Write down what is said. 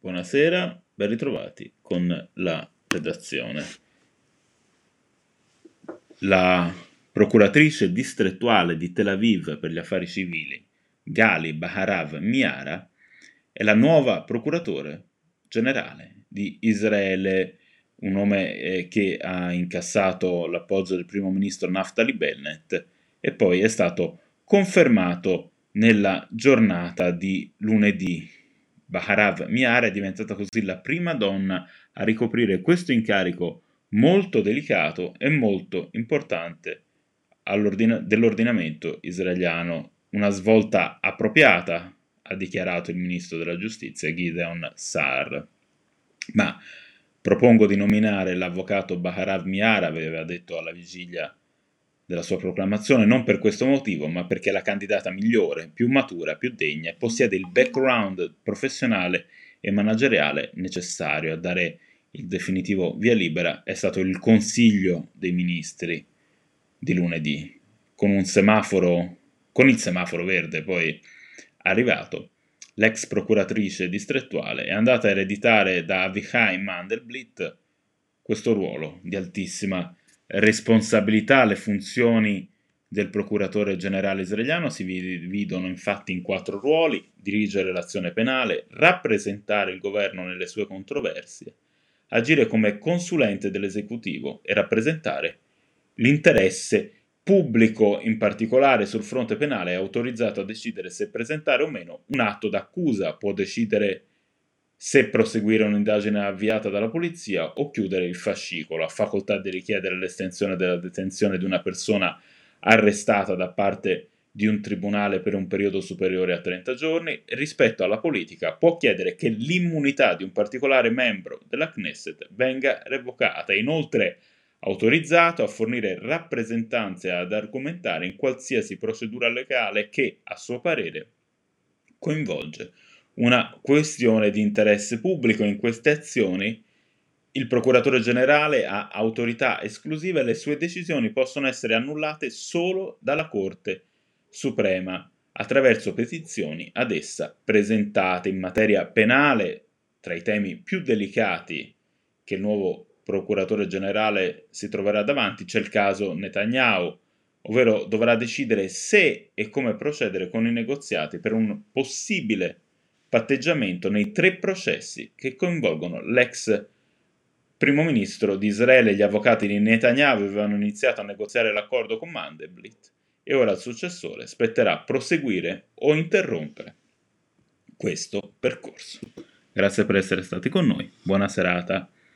Buonasera, ben ritrovati con la redazione. La procuratrice distrettuale di Tel Aviv per gli affari civili, Gali Baharav Miara, è la nuova procuratore generale di Israele, un nome eh, che ha incassato l'appoggio del primo ministro Naftali Bennett e poi è stato confermato nella giornata di lunedì Baharav Miara è diventata così la prima donna a ricoprire questo incarico molto delicato e molto importante dell'ordinamento israeliano. Una svolta appropriata, ha dichiarato il ministro della giustizia Gideon Saar. Ma propongo di nominare l'avvocato Baharav Miara, aveva detto alla vigilia della sua proclamazione non per questo motivo, ma perché la candidata migliore, più matura, più degna e possiede il background professionale e manageriale necessario a dare il definitivo via libera. È stato il Consiglio dei Ministri di lunedì, con un semaforo, con il semaforo verde poi arrivato, l'ex procuratrice distrettuale è andata a ereditare da Avichai Mandelblit questo ruolo di altissima responsabilità, le funzioni del procuratore generale israeliano si dividono infatti in quattro ruoli, dirigere l'azione penale, rappresentare il governo nelle sue controversie, agire come consulente dell'esecutivo e rappresentare l'interesse pubblico, in particolare sul fronte penale, è autorizzato a decidere se presentare o meno un atto d'accusa, può decidere se proseguire un'indagine avviata dalla polizia o chiudere il fascicolo, ha facoltà di richiedere l'estensione della detenzione di una persona arrestata da parte di un tribunale per un periodo superiore a 30 giorni, rispetto alla politica può chiedere che l'immunità di un particolare membro della Knesset venga revocata, inoltre autorizzato a fornire rappresentanze ad argomentare in qualsiasi procedura legale che, a suo parere, coinvolge una questione di interesse pubblico. In queste azioni il procuratore generale ha autorità esclusiva e le sue decisioni possono essere annullate solo dalla Corte Suprema attraverso petizioni ad essa presentate in materia penale. Tra i temi più delicati che il nuovo procuratore generale si troverà davanti c'è il caso Netanyahu, ovvero dovrà decidere se e come procedere con i negoziati per un possibile patteggiamento nei tre processi che coinvolgono l'ex primo ministro di Israele e gli avvocati di Netanyahu avevano iniziato a negoziare l'accordo con Mandelblit e ora al successore spetterà proseguire o interrompere questo percorso. Grazie per essere stati con noi, buona serata